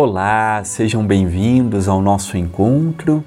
Olá, sejam bem-vindos ao nosso encontro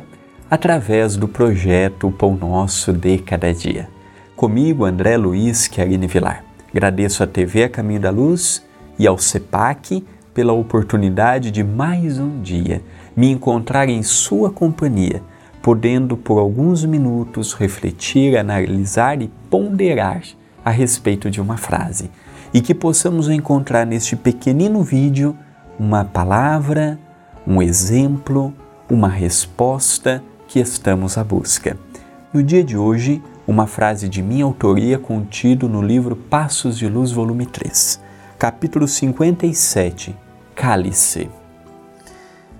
através do projeto Pão Nosso de Cada Dia. Comigo, André Luiz Querini Vilar. Agradeço à TV A Caminho da Luz e ao CEPAC pela oportunidade de mais um dia me encontrar em sua companhia, podendo por alguns minutos refletir, analisar e ponderar a respeito de uma frase e que possamos encontrar neste pequenino vídeo uma palavra, um exemplo, uma resposta que estamos à busca. No dia de hoje, uma frase de minha autoria contido no livro Passos de Luz, volume 3, capítulo 57, Cálice.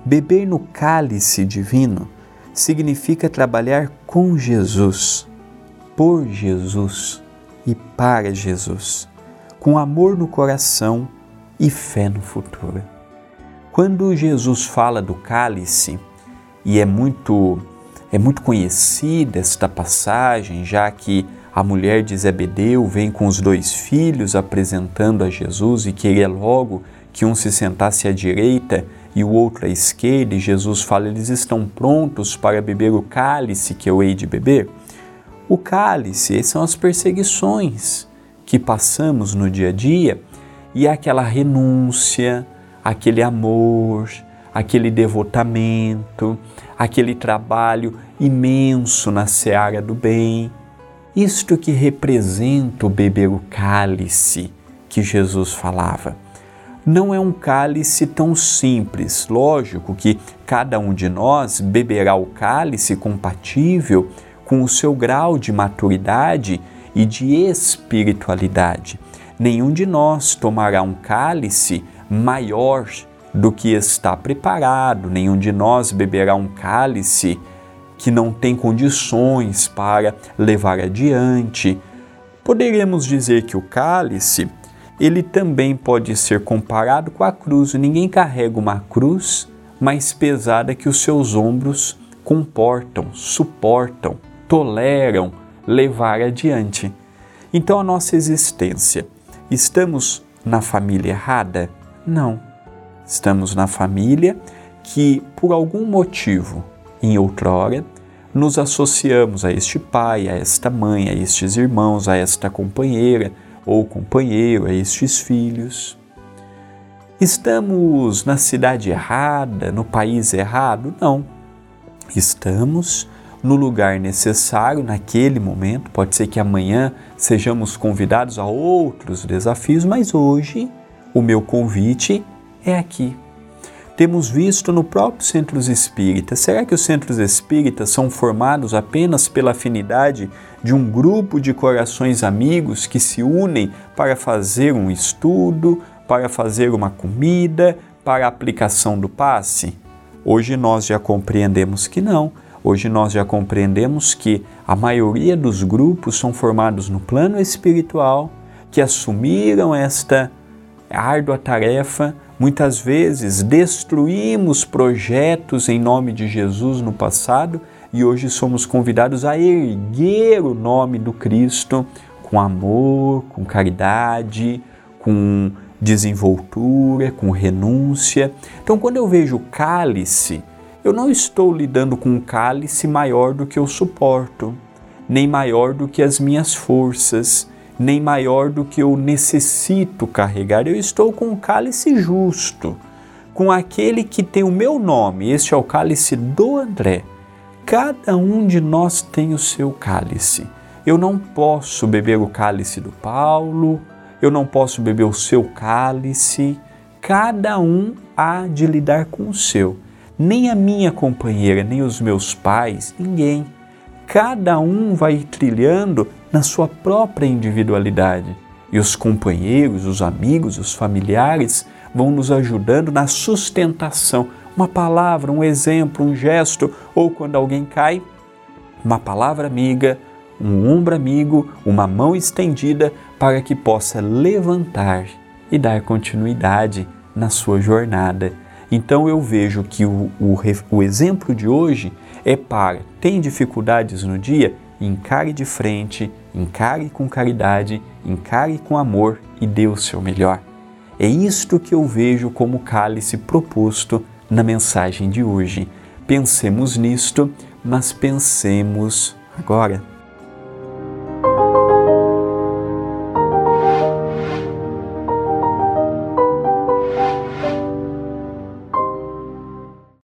Beber no cálice divino significa trabalhar com Jesus, por Jesus e para Jesus, com amor no coração e fé no futuro. Quando Jesus fala do cálice, e é muito é muito conhecida esta passagem, já que a mulher de Zebedeu vem com os dois filhos apresentando a Jesus e queria logo que um se sentasse à direita e o outro à esquerda, e Jesus fala: eles estão prontos para beber o cálice que eu hei de beber? O cálice são as perseguições que passamos no dia a dia e é aquela renúncia, aquele amor, aquele devotamento, aquele trabalho imenso na seara do bem. Isto que representa o beber o cálice que Jesus falava. Não é um cálice tão simples, lógico que cada um de nós beberá o cálice compatível com o seu grau de maturidade e de espiritualidade. Nenhum de nós tomará um cálice maior do que está preparado, nenhum de nós beberá um cálice que não tem condições para levar adiante. Poderíamos dizer que o cálice, ele também pode ser comparado com a cruz. Ninguém carrega uma cruz mais pesada que os seus ombros comportam, suportam, toleram levar adiante. Então a nossa existência, estamos na família errada? Não. Estamos na família que, por algum motivo, em outrora, nos associamos a este pai, a esta mãe, a estes irmãos, a esta companheira ou companheiro, a estes filhos. Estamos na cidade errada, no país errado? Não. Estamos no lugar necessário naquele momento. Pode ser que amanhã sejamos convidados a outros desafios, mas hoje o meu convite é aqui. Temos visto no próprio Centros Espíritas. Será que os Centros Espíritas são formados apenas pela afinidade de um grupo de corações amigos que se unem para fazer um estudo, para fazer uma comida, para a aplicação do passe? Hoje nós já compreendemos que não. Hoje nós já compreendemos que a maioria dos grupos são formados no plano espiritual, que assumiram esta árdua tarefa. Muitas vezes destruímos projetos em nome de Jesus no passado e hoje somos convidados a erguer o nome do Cristo com amor, com caridade, com desenvoltura, com renúncia. Então, quando eu vejo cálice, eu não estou lidando com um cálice maior do que eu suporto, nem maior do que as minhas forças, nem maior do que eu necessito carregar. Eu estou com o cálice justo, com aquele que tem o meu nome. Este é o cálice do André. Cada um de nós tem o seu cálice. Eu não posso beber o cálice do Paulo, eu não posso beber o seu cálice. Cada um há de lidar com o seu. Nem a minha companheira, nem os meus pais, ninguém. Cada um vai trilhando na sua própria individualidade. E os companheiros, os amigos, os familiares vão nos ajudando na sustentação. Uma palavra, um exemplo, um gesto, ou quando alguém cai, uma palavra amiga, um ombro amigo, uma mão estendida para que possa levantar e dar continuidade na sua jornada. Então eu vejo que o, o, o exemplo de hoje é para, tem dificuldades no dia? Encare de frente, encare com caridade, encare com amor e dê o seu melhor. É isto que eu vejo como cálice proposto na mensagem de hoje. Pensemos nisto, mas pensemos agora.